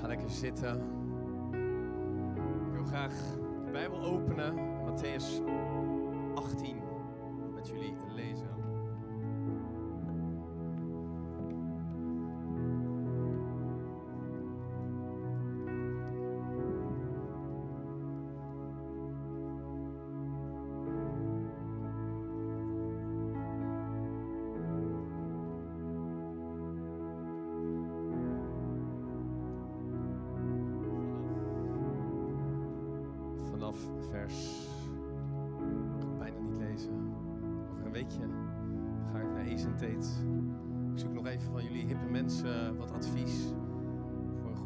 Ga lekker zitten. Ik wil graag de Bijbel openen, Matthäus 18, met jullie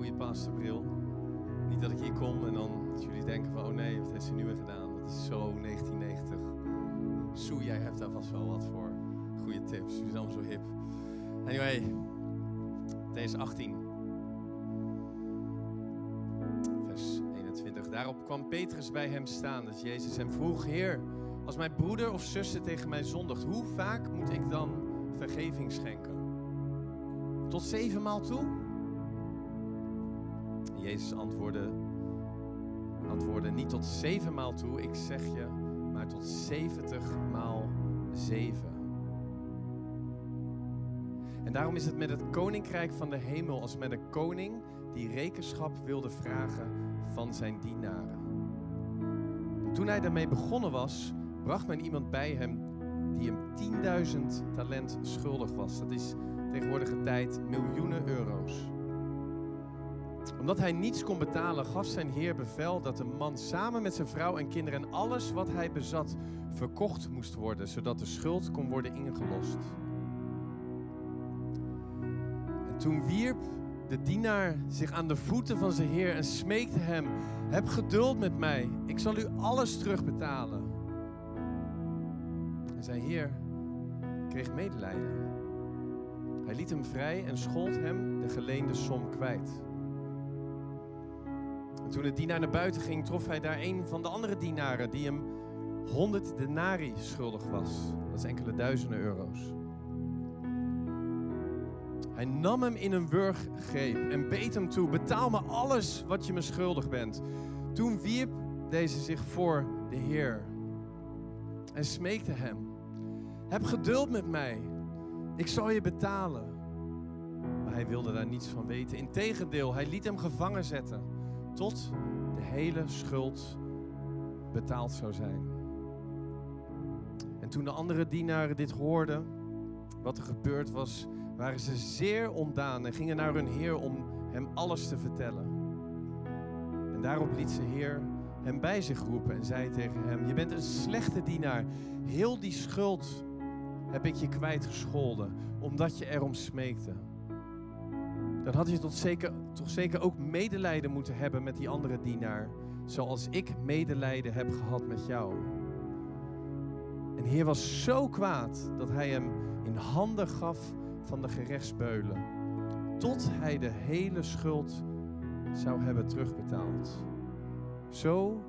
goede paasterbril. Niet dat ik hier kom en dan dat jullie denken van oh nee, wat heeft ze nu weer gedaan? Dat is zo 1990. Soe, jij hebt daar vast wel wat voor. Goede tips, jullie zijn allemaal zo hip. Anyway, deze 18. Vers 21. Daarop kwam Petrus bij hem staan. Dus Jezus hem vroeg: Heer, als mijn broeder of zuster tegen mij zondigt, hoe vaak moet ik dan vergeving schenken? Tot zevenmaal toe? Jezus antwoordde, antwoordde: Niet tot zevenmaal toe, ik zeg je, maar tot zeventig maal zeven. En daarom is het met het koninkrijk van de hemel als met een koning die rekenschap wilde vragen van zijn dienaren. En toen hij daarmee begonnen was, bracht men iemand bij hem die hem 10.000 talent schuldig was. Dat is tegenwoordige tijd miljoenen euro's. Omdat hij niets kon betalen, gaf zijn heer bevel dat de man samen met zijn vrouw en kinderen en alles wat hij bezat verkocht moest worden, zodat de schuld kon worden ingelost. En toen wierp de dienaar zich aan de voeten van zijn heer en smeekte hem: Heb geduld met mij, ik zal u alles terugbetalen. En zijn heer kreeg medelijden. Hij liet hem vrij en schold hem de geleende som kwijt. En toen de dienaar naar buiten ging, trof hij daar een van de andere dienaren die hem 100 denari schuldig was. Dat is enkele duizenden euro's. Hij nam hem in een wurggreep en beet hem toe. Betaal me alles wat je me schuldig bent. Toen wierp deze zich voor de Heer en smeekte hem. Heb geduld met mij. Ik zal je betalen. Maar hij wilde daar niets van weten. Integendeel, hij liet hem gevangen zetten tot de hele schuld betaald zou zijn. En toen de andere dienaren dit hoorden, wat er gebeurd was, waren ze zeer ontdaan en gingen naar hun heer om hem alles te vertellen. En daarop liet zijn heer hem bij zich roepen en zei tegen hem: Je bent een slechte dienaar. Heel die schuld heb ik je kwijtgescholden, omdat je erom smeekte. Dan had je tot zeker, toch zeker ook medelijden moeten hebben met die andere dienaar, zoals ik medelijden heb gehad met jou. En Heer was zo kwaad dat hij hem in handen gaf van de gerechtsbeulen, tot hij de hele schuld zou hebben terugbetaald. Zo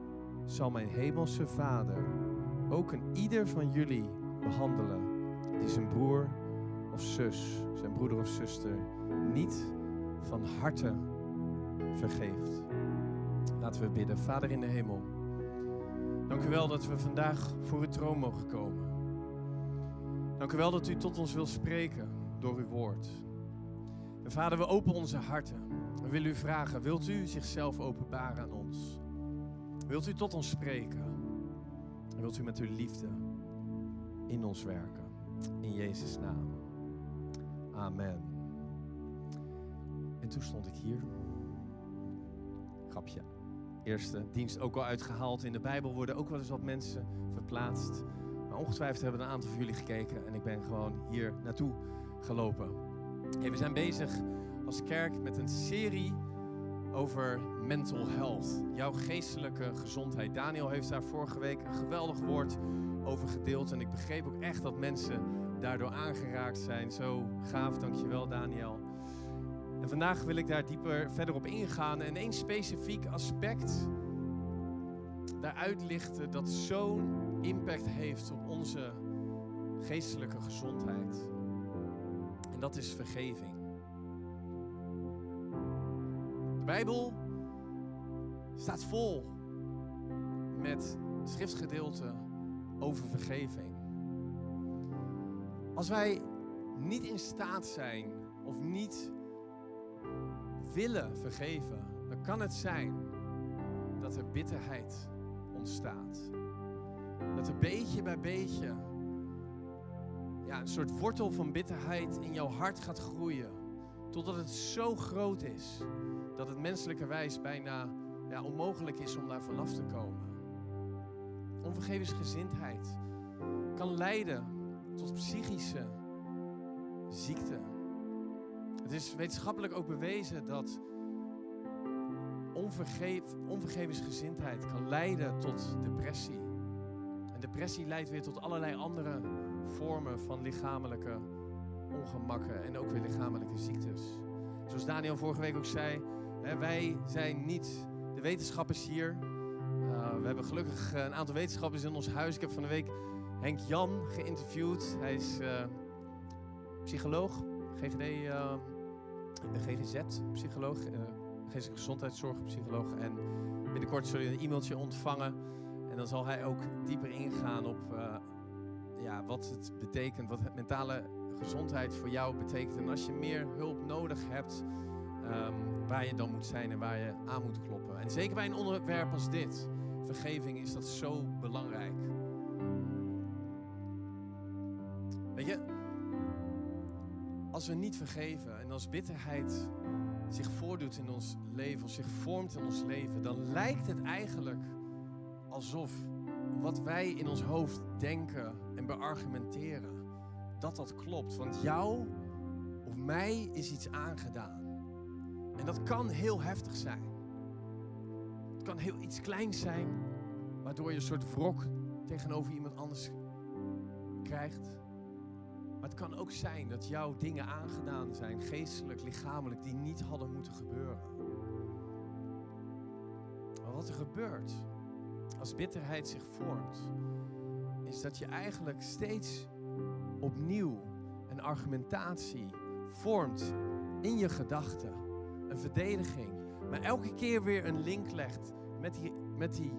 zal mijn hemelse Vader ook een ieder van jullie behandelen die zijn broer of zus, zijn broeder of zuster, niet van harte vergeeft. Laten we bidden. Vader in de hemel, dank u wel dat we vandaag voor uw troon mogen komen. Dank u wel dat u tot ons wil spreken door uw woord. En vader, we openen onze harten. We willen u vragen, wilt u zichzelf openbaren aan ons? Wilt u tot ons spreken? En wilt u met uw liefde in ons werken? In Jezus' naam. Amen. En toen stond ik hier. Grapje. Eerste dienst ook al uitgehaald. In de Bijbel worden ook wel eens wat mensen verplaatst. Maar ongetwijfeld hebben een aantal van jullie gekeken. En ik ben gewoon hier naartoe gelopen. We zijn bezig als kerk met een serie over mental health. Jouw geestelijke gezondheid. Daniel heeft daar vorige week een geweldig woord over gedeeld. En ik begreep ook echt dat mensen daardoor aangeraakt zijn. Zo gaaf, dankjewel Daniel. En vandaag wil ik daar dieper verder op ingaan en één specifiek aspect daaruit lichten dat zo'n impact heeft op onze geestelijke gezondheid. En dat is vergeving. De Bijbel staat vol met schriftgedeelten over vergeving. Als wij niet in staat zijn of niet willen vergeven, dan kan het zijn dat er bitterheid ontstaat. Dat er beetje bij beetje ja, een soort wortel van bitterheid in jouw hart gaat groeien. Totdat het zo groot is dat het menselijkerwijs bijna ja, onmogelijk is om daar vanaf te komen. Onvergevensgezindheid kan leiden tot psychische ziekte. Het is wetenschappelijk ook bewezen dat onvergeef, onvergevensgezindheid kan leiden tot depressie. En depressie leidt weer tot allerlei andere vormen van lichamelijke ongemakken en ook weer lichamelijke ziektes. Zoals Daniel vorige week ook zei, hè, wij zijn niet de wetenschappers hier. Uh, we hebben gelukkig een aantal wetenschappers in ons huis. Ik heb van de week Henk Jan geïnterviewd. Hij is uh, psycholoog, GGD, uh, GGZ-psycholoog, uh, geestelijke gezondheidszorgpsycholoog. En binnenkort zul je een e-mailtje ontvangen. En dan zal hij ook dieper ingaan op ja, wat het betekent, wat het mentale gezondheid voor jou betekent. En als je meer hulp nodig hebt, um, waar je dan moet zijn en waar je aan moet kloppen. En zeker bij een onderwerp als dit, vergeving, is dat zo belangrijk. Weet je, als we niet vergeven en als bitterheid zich voordoet in ons leven, of zich vormt in ons leven, dan lijkt het eigenlijk alsof wat wij in ons hoofd denken en beargumenteren, dat dat klopt. Want jou of mij is iets aangedaan. En dat kan heel heftig zijn. Het kan heel iets kleins zijn, waardoor je een soort wrok tegenover iemand anders krijgt. Maar het kan ook zijn dat jouw dingen aangedaan zijn, geestelijk, lichamelijk, die niet hadden moeten gebeuren. Maar wat er gebeurt als bitterheid zich vormt, is dat je eigenlijk steeds opnieuw een argumentatie vormt in je gedachten, een verdediging, maar elke keer weer een link legt met die, met die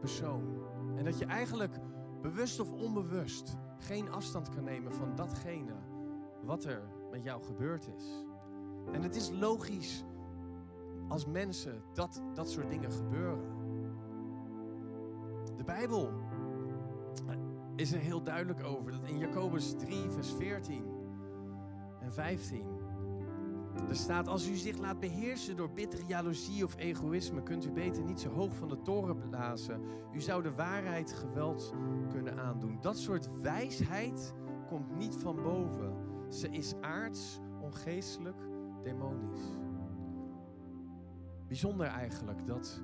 persoon. En dat je eigenlijk bewust of onbewust geen afstand kan nemen van datgene wat er met jou gebeurd is. En het is logisch als mensen dat dat soort dingen gebeuren. De Bijbel is er heel duidelijk over. Dat in Jacobus 3, vers 14 en 15. Er staat, als u zich laat beheersen door bittere jaloezie of egoïsme, kunt u beter niet zo hoog van de toren blazen. U zou de waarheid geweld kunnen aandoen. Dat soort wijsheid komt niet van boven. Ze is aards, ongeestelijk, demonisch. Bijzonder eigenlijk dat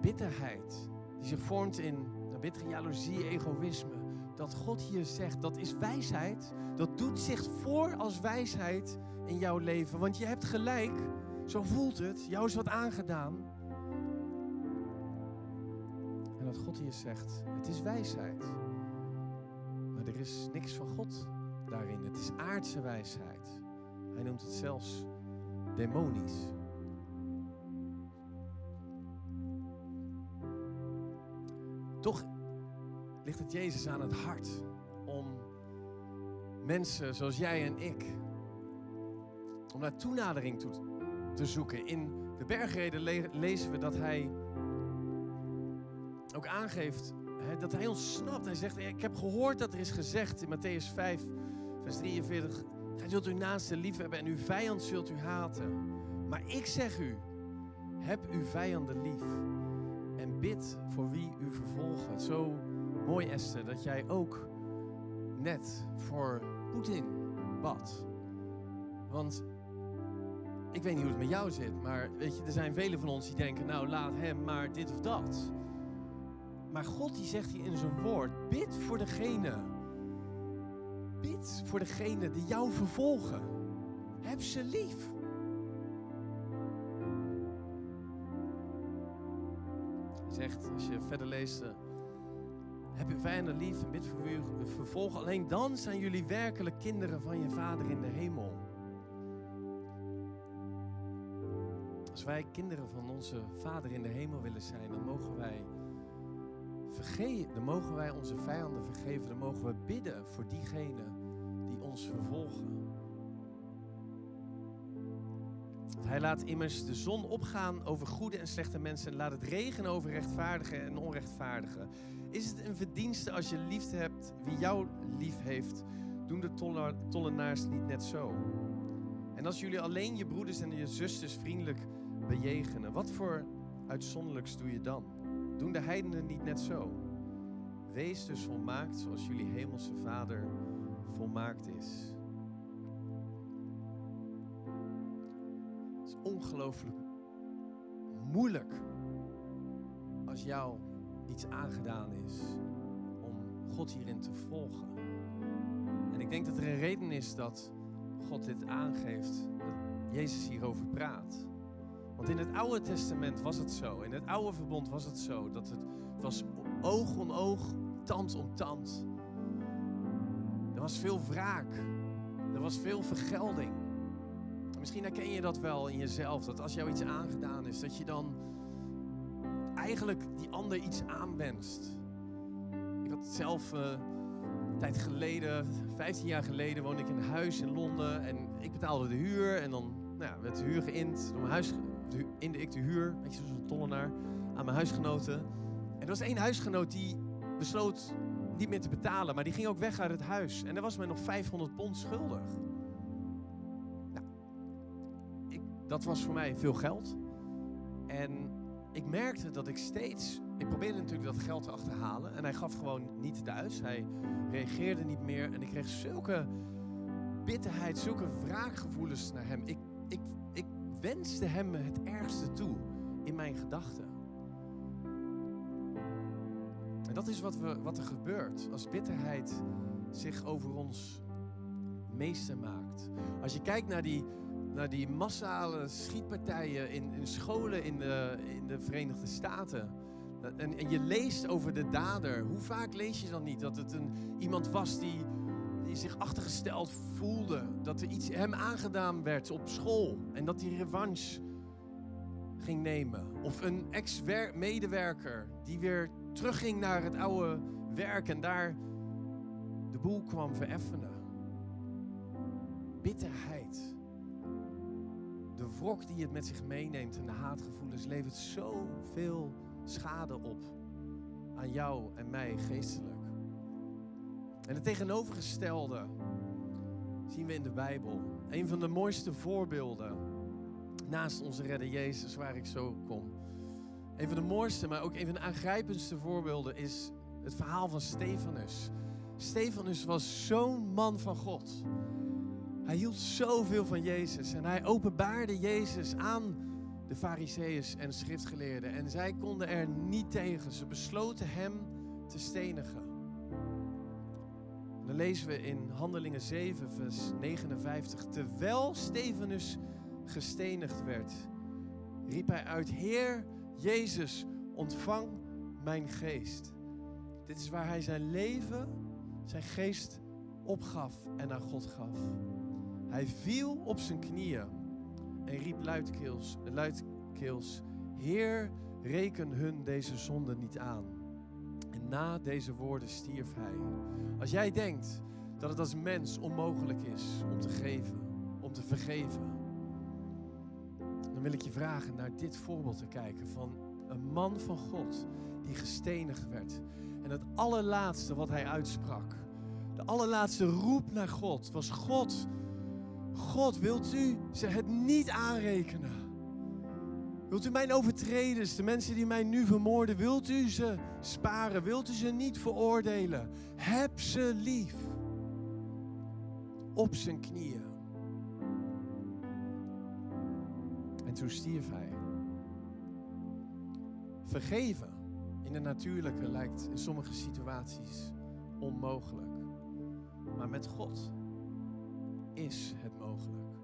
bitterheid, die zich vormt in bittere jaloezie, egoïsme. Dat God hier zegt, dat is wijsheid. Dat doet zich voor als wijsheid in jouw leven. Want je hebt gelijk, zo voelt het. Jou is wat aangedaan. En dat God hier zegt, het is wijsheid. Maar er is niks van God daarin. Het is aardse wijsheid. Hij noemt het zelfs demonisch. Toch ligt het Jezus aan het hart om mensen zoals jij en ik, om naar toenadering toe te zoeken. In de bergreden lezen we dat hij ook aangeeft hè, dat hij ons snapt. Hij zegt, ik heb gehoord dat er is gezegd in Matthäus 5, vers 43, gij zult uw naaste lief hebben en uw vijand zult u haten. Maar ik zeg u, heb uw vijanden lief en bid voor wie u vervolgen. Zo mooi Esther dat jij ook net voor Poetin bad. Want ik weet niet hoe het met jou zit, maar weet je, er zijn velen van ons die denken, nou laat hem maar dit of dat. Maar God die zegt hier in zijn woord, bid voor degene. Bid voor degene die jou vervolgen. Heb ze lief. Hij zegt, als je verder leest, eh, heb je vijanden lief en bid voor u vervolg. Alleen dan zijn jullie werkelijk kinderen van je Vader in de hemel. Als wij kinderen van onze Vader in de hemel willen zijn, dan mogen wij dan mogen wij onze vijanden vergeven, dan mogen we bidden voor diegenen die ons vervolgen. Hij laat immers de zon opgaan over goede en slechte mensen en laat het regenen over rechtvaardigen en onrechtvaardigen. Is het een verdienste als je liefde hebt wie jou lief heeft? Doen de tollenaars niet net zo? En als jullie alleen je broeders en je zusters vriendelijk bejegenen, wat voor uitzonderlijks doe je dan? Doen de heidenen niet net zo? Wees dus volmaakt zoals jullie hemelse Vader volmaakt is. Ongelooflijk moeilijk als jou iets aangedaan is om God hierin te volgen. En ik denk dat er een reden is dat God dit aangeeft, dat Jezus hierover praat. Want in het Oude Testament was het zo, in het Oude Verbond was het zo, dat het, was oog om oog, tand om tand. Er was veel wraak, er was veel vergelding. Misschien herken je dat wel in jezelf, dat als jou iets aangedaan is, dat je dan eigenlijk die ander iets aanwenst. Ik had zelf uh, een tijd geleden, 15 jaar geleden, woonde ik in een huis in Londen en ik betaalde de huur en dan nou ja, werd de huur geïnd door mijn huis, inde ik de huur, weet je, zoals een tollenaar, aan mijn huisgenoten. En er was één huisgenoot die besloot niet meer te betalen, maar die ging ook weg uit het huis. En er was mij nog 500 pond schuldig. Dat was voor mij veel geld. En ik merkte dat ik steeds. Ik probeerde natuurlijk dat geld te achterhalen. En hij gaf gewoon niet thuis. Hij reageerde niet meer. En ik kreeg zulke bitterheid, zulke wraakgevoelens naar hem. Ik, ik, ik wenste hem het ergste toe in mijn gedachten. En dat is wat, wat er gebeurt als bitterheid zich over ons meester maakt. Als je kijkt naar die naar die massale schietpartijen in, scholen in de, in de Verenigde Staten. En, en, je leest over de dader. Hoe vaak lees je dan niet dat het een, iemand was die, die zich achtergesteld voelde? Dat er iets hem aangedaan werd op school en dat hij revanche ging nemen. Of een ex-medewerker die weer terugging naar het oude werk en daar de boel kwam vereffenen. Bitterheid de wrok die het met zich meeneemt en de haatgevoelens levert zoveel schade op aan jou en mij geestelijk. En het tegenovergestelde zien we in de Bijbel. Een van de mooiste voorbeelden naast onze redder Jezus, waar ik zo kom. Een van de mooiste, maar ook een van de aangrijpendste voorbeelden is het verhaal van Stefanus. Stefanus was zo'n man van God. Hij hield zoveel van Jezus en hij openbaarde Jezus aan de Fariseeërs en schriftgeleerden. En zij konden er niet tegen. Ze besloten hem te stenigen. dan lezen we in Handelingen 7, vers 59. Terwijl Stefanus gestenigd werd, riep hij uit: Heer Jezus, ontvang mijn geest. Dit is waar hij zijn leven, zijn geest opgaf en naar God gaf. Hij viel op zijn knieën en riep luidkeels, luidkeels Heer, reken hun deze zonde niet aan. En na deze woorden stierf hij. Als jij denkt dat het als mens onmogelijk is om te geven, om te vergeven, dan wil ik je vragen naar dit voorbeeld te kijken van een man van God die gestenigd werd. En het allerlaatste wat hij uitsprak, de allerlaatste roep naar God, was God God, wilt u ze het niet aanrekenen? Wilt u mijn overtreders, de mensen die mij nu vermoorden, wilt u ze sparen? Wilt u ze niet veroordelen? Heb ze lief. Op zijn knieën. En toen stierf hij. Vergeven in de natuurlijke lijkt in sommige situaties onmogelijk. Maar met God is het mogelijk.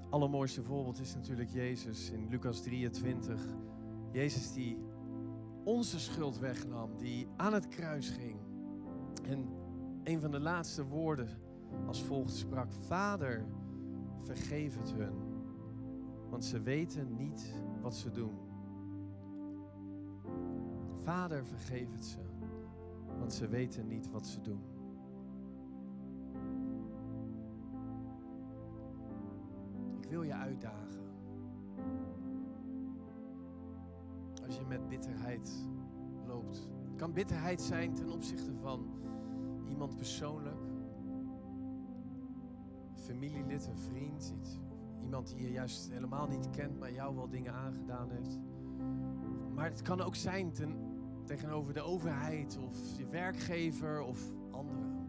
Het allermooiste voorbeeld is natuurlijk Jezus in Lucas 23. Jezus die onze schuld wegnam, die aan het kruis ging. En een van de laatste woorden als volgt sprak: Vader, vergeef het hun, want ze weten niet wat ze doen. Vader, vergeef het ze, want ze weten niet wat ze doen. Ik wil je uitdagen. Als je met bitterheid loopt. Het kan bitterheid zijn ten opzichte van iemand persoonlijk. Een familielid, een vriend. Iets, iemand die je juist helemaal niet kent, maar jou wel dingen aangedaan heeft. Maar het kan ook zijn ten, tegenover de overheid of je werkgever of anderen.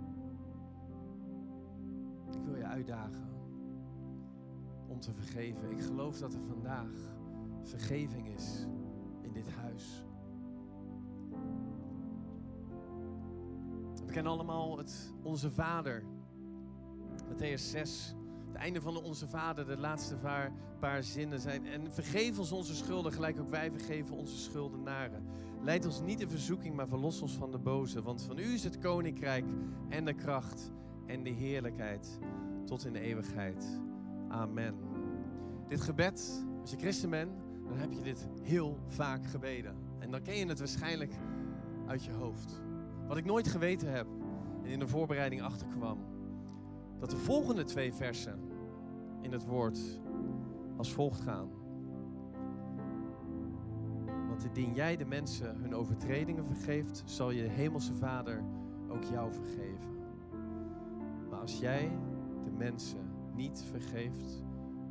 Ik wil je uitdagen om te vergeven. Ik geloof dat er vandaag vergeving is in dit huis. We kennen allemaal het Onze Vader. Matthäus 6. Het einde van Onze Vader, de laatste paar zinnen zijn. En vergeef ons onze schulden, gelijk ook wij vergeven onze schuldenaren. Leid ons niet in verzoeking, maar verlos ons van de boze. Want van u is het koninkrijk en de kracht en de heerlijkheid tot in de eeuwigheid. Amen. Dit gebed, als je christen bent, dan heb je dit heel vaak gebeden. En dan ken je het waarschijnlijk uit je hoofd. Wat ik nooit geweten heb en in de voorbereiding achterkwam, dat de volgende twee versen in het woord als volgt gaan. Indien jij de mensen hun overtredingen vergeeft, zal je hemelse Vader ook jou vergeven. Maar als jij de mensen niet vergeeft,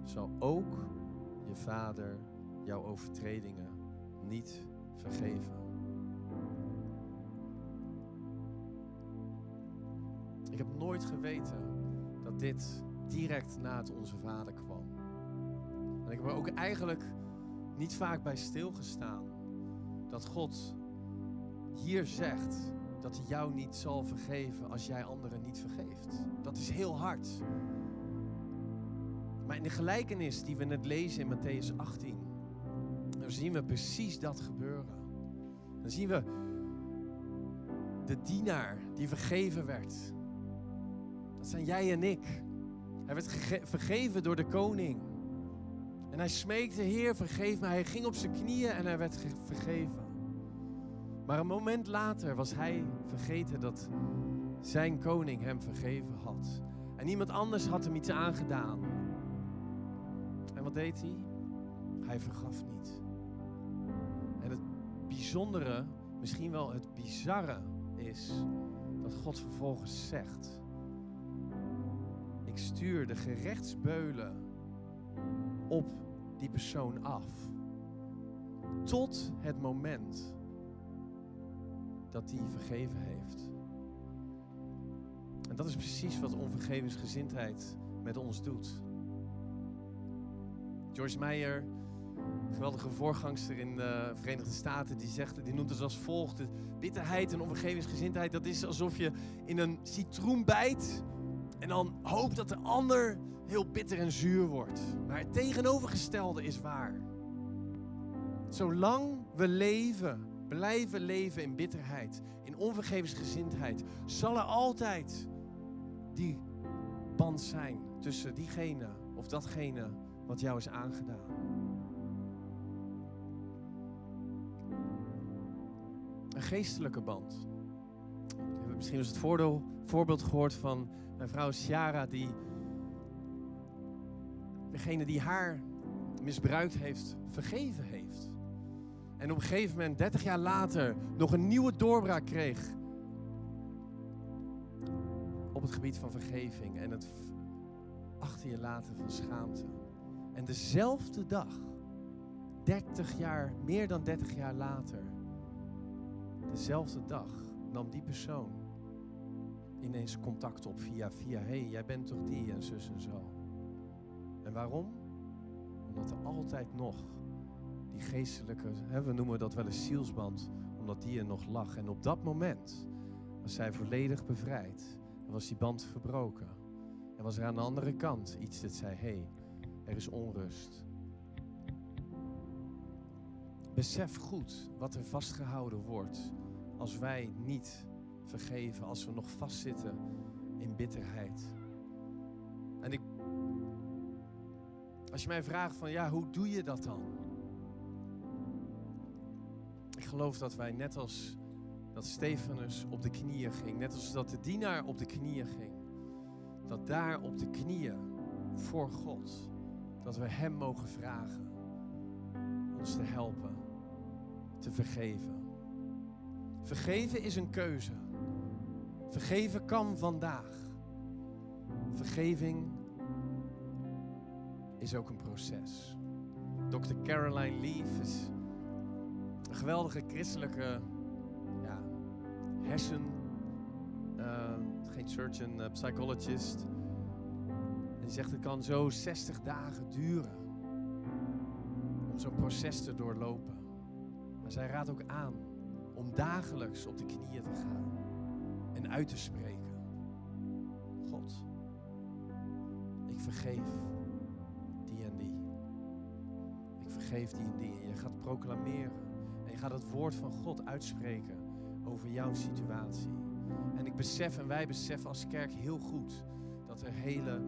zal ook je Vader jouw overtredingen niet vergeven. Ik heb nooit geweten dat dit direct na het Onze Vader kwam. En ik heb er ook eigenlijk niet vaak bij stilgestaan dat God hier zegt dat hij jou niet zal vergeven als jij anderen niet vergeeft. Dat is heel hard. Maar in de gelijkenis die we net lezen in Matthäus 18, dan zien we precies dat gebeuren. Dan zien we de dienaar die vergeven werd. Dat zijn jij en ik. Hij werd vergeven door de koning. En hij smeekte, Heer, vergeef me. Hij ging op zijn knieën en hij werd vergeven. Maar een moment later was hij vergeten dat zijn koning hem vergeven had. En iemand anders had hem iets aangedaan. En wat deed hij? Hij vergaf niet. En het bijzondere, misschien wel het bizarre, is dat God vervolgens zegt: Ik stuur de gerechtsbeulen op die persoon af. Tot het moment dat hij vergeven heeft. En dat is precies wat onvergevensgezindheid met ons doet. Joyce Meyer, geweldige voorgangster in de Verenigde Staten, die, zegt, die noemt het als volgt. De bitterheid en onvergevingsgezindheid, dat is alsof je in een citroen bijt en dan hoopt dat de ander heel bitter en zuur wordt. Maar het tegenovergestelde is waar. Zolang we leven, blijven leven in bitterheid, in onvergevensgezindheid, zal er altijd die band zijn tussen diegene of datgene wat jou is aangedaan. Een geestelijke band. We hebben misschien eens het voorbeeld gehoord van mijn vrouw Ciara, die degene die haar misbruikt heeft, vergeven heeft. En op een gegeven moment, 30 jaar later, nog een nieuwe doorbraak kreeg. Op het gebied van vergeving en het achter je laten van schaamte. En dezelfde dag, 30 jaar, meer dan 30 jaar later, dezelfde dag nam die persoon ineens contact op via via, hey, jij bent toch die en zus en zo. En waarom? Omdat er altijd nog die geestelijke, hè, we noemen dat wel een zielsband, omdat die er nog lag. En op dat moment was zij volledig bevrijd en was die band verbroken. En was er aan de andere kant iets dat zei, hé, hey, er is onrust. Besef goed wat er vastgehouden wordt als wij niet vergeven als we nog vastzitten in bitterheid. En ik, als je mij vraagt van ja, hoe doe je dat dan? Ik geloof dat wij net als dat Stefanus op de knieën ging, net als dat de dienaar op de knieën ging, dat daar op de knieën voor God, dat we Hem mogen vragen ons te helpen, te vergeven. Vergeven is een keuze. Vergeven kan vandaag. Vergeving is ook een proces. Dr. Caroline Leaf is een geweldige christelijke ja, hersen, uh, geen surgeon, uh, psychologist. En die zegt het kan zo 60 dagen duren om zo'n proces te doorlopen. Maar zij raadt ook aan om dagelijks op de knieën te gaan en uit te spreken. God, ik vergeef die en die. Ik vergeef die en die. En je gaat proclameren. Gaat het woord van God uitspreken over jouw situatie. En ik besef en wij beseffen als kerk heel goed dat er hele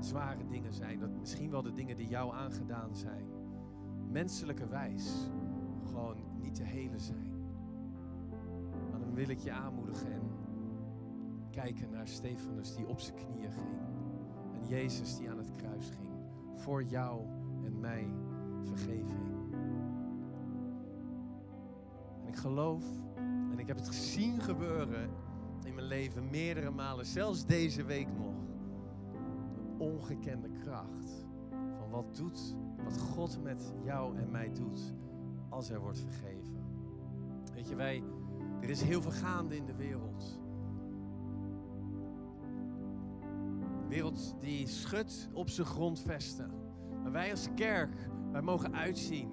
zware dingen zijn. Dat misschien wel de dingen die jou aangedaan zijn, menselijke wijs, gewoon niet te helen zijn. Maar dan wil ik je aanmoedigen en kijken naar Stefanus die op zijn knieën ging. En Jezus die aan het kruis ging. Voor jou en mij vergeving. Ik geloof, en ik heb het gezien gebeuren in mijn leven meerdere malen, zelfs deze week nog. De ongekende kracht van wat doet, wat God met jou en mij doet als er wordt vergeven. Weet je, wij, er is heel veel gaande in de wereld. De wereld die schudt op zijn grondvesten. Maar wij als kerk, wij mogen uitzien.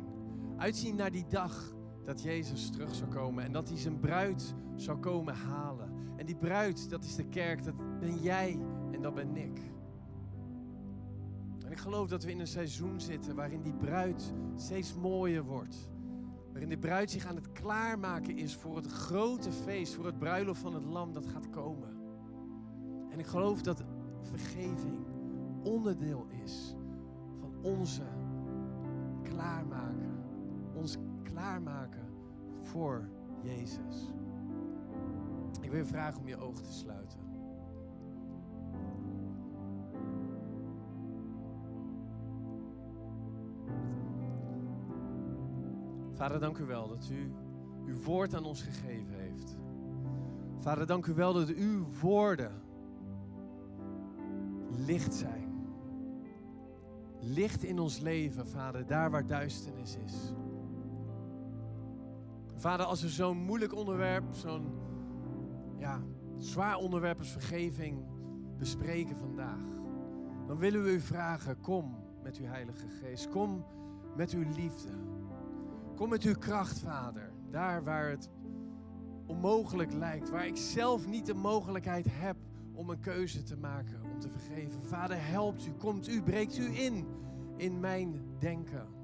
Uitzien naar die dag dat Jezus terug zou komen en dat hij zijn bruid zou komen halen. En die bruid, dat is de kerk, dat ben jij en dat ben ik. En ik geloof dat we in een seizoen zitten waarin die bruid steeds mooier wordt. Waarin de bruid zich aan het klaarmaken is voor het grote feest, voor het bruiloft van het lam dat gaat komen. En ik geloof dat vergeving onderdeel is van onze klaarmaken. Ons klaarmaken voor Jezus. Ik wil je vragen om je ogen te sluiten. Vader, dank u wel dat u uw woord aan ons gegeven heeft. Vader, dank u wel dat uw woorden licht zijn. Licht in ons leven, Vader, daar waar duisternis is. Vader, als we zo'n moeilijk onderwerp, zo'n ja, zwaar onderwerp als vergeving bespreken vandaag, dan willen we u vragen, kom met uw Heilige Geest. Kom met uw liefde. Kom met uw kracht, Vader. Daar waar het onmogelijk lijkt, waar ik zelf niet de mogelijkheid heb om een keuze te maken, om te vergeven. Vader, helpt u, komt u, breekt u in in mijn denken.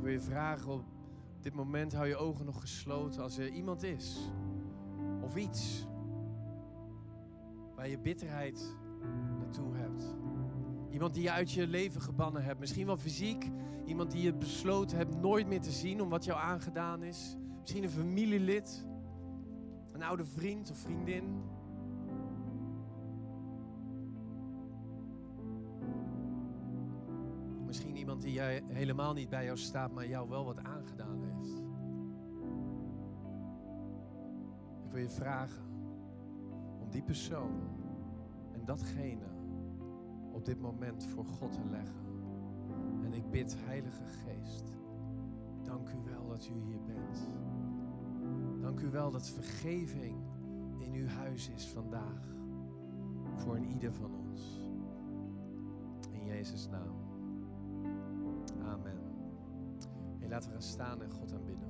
Ik wil je vragen, op dit moment hou je ogen nog gesloten als er iemand is of iets waar je bitterheid naartoe hebt. Iemand die je uit je leven gebannen hebt. Misschien wel fysiek. Iemand die je besloten hebt nooit meer te zien om wat jou aangedaan is. Misschien een familielid. Een oude vriend of vriendin. Die jij helemaal niet bij jou staat, maar jou wel wat aangedaan heeft. Ik wil je vragen om die persoon en datgene op dit moment voor God te leggen. En ik bid, Heilige Geest, dank u wel dat u hier bent. Dank u wel dat vergeving in uw huis is vandaag. Voor een ieder van ons. In Jezus' naam. Laten we gaan staan en God aanbidden.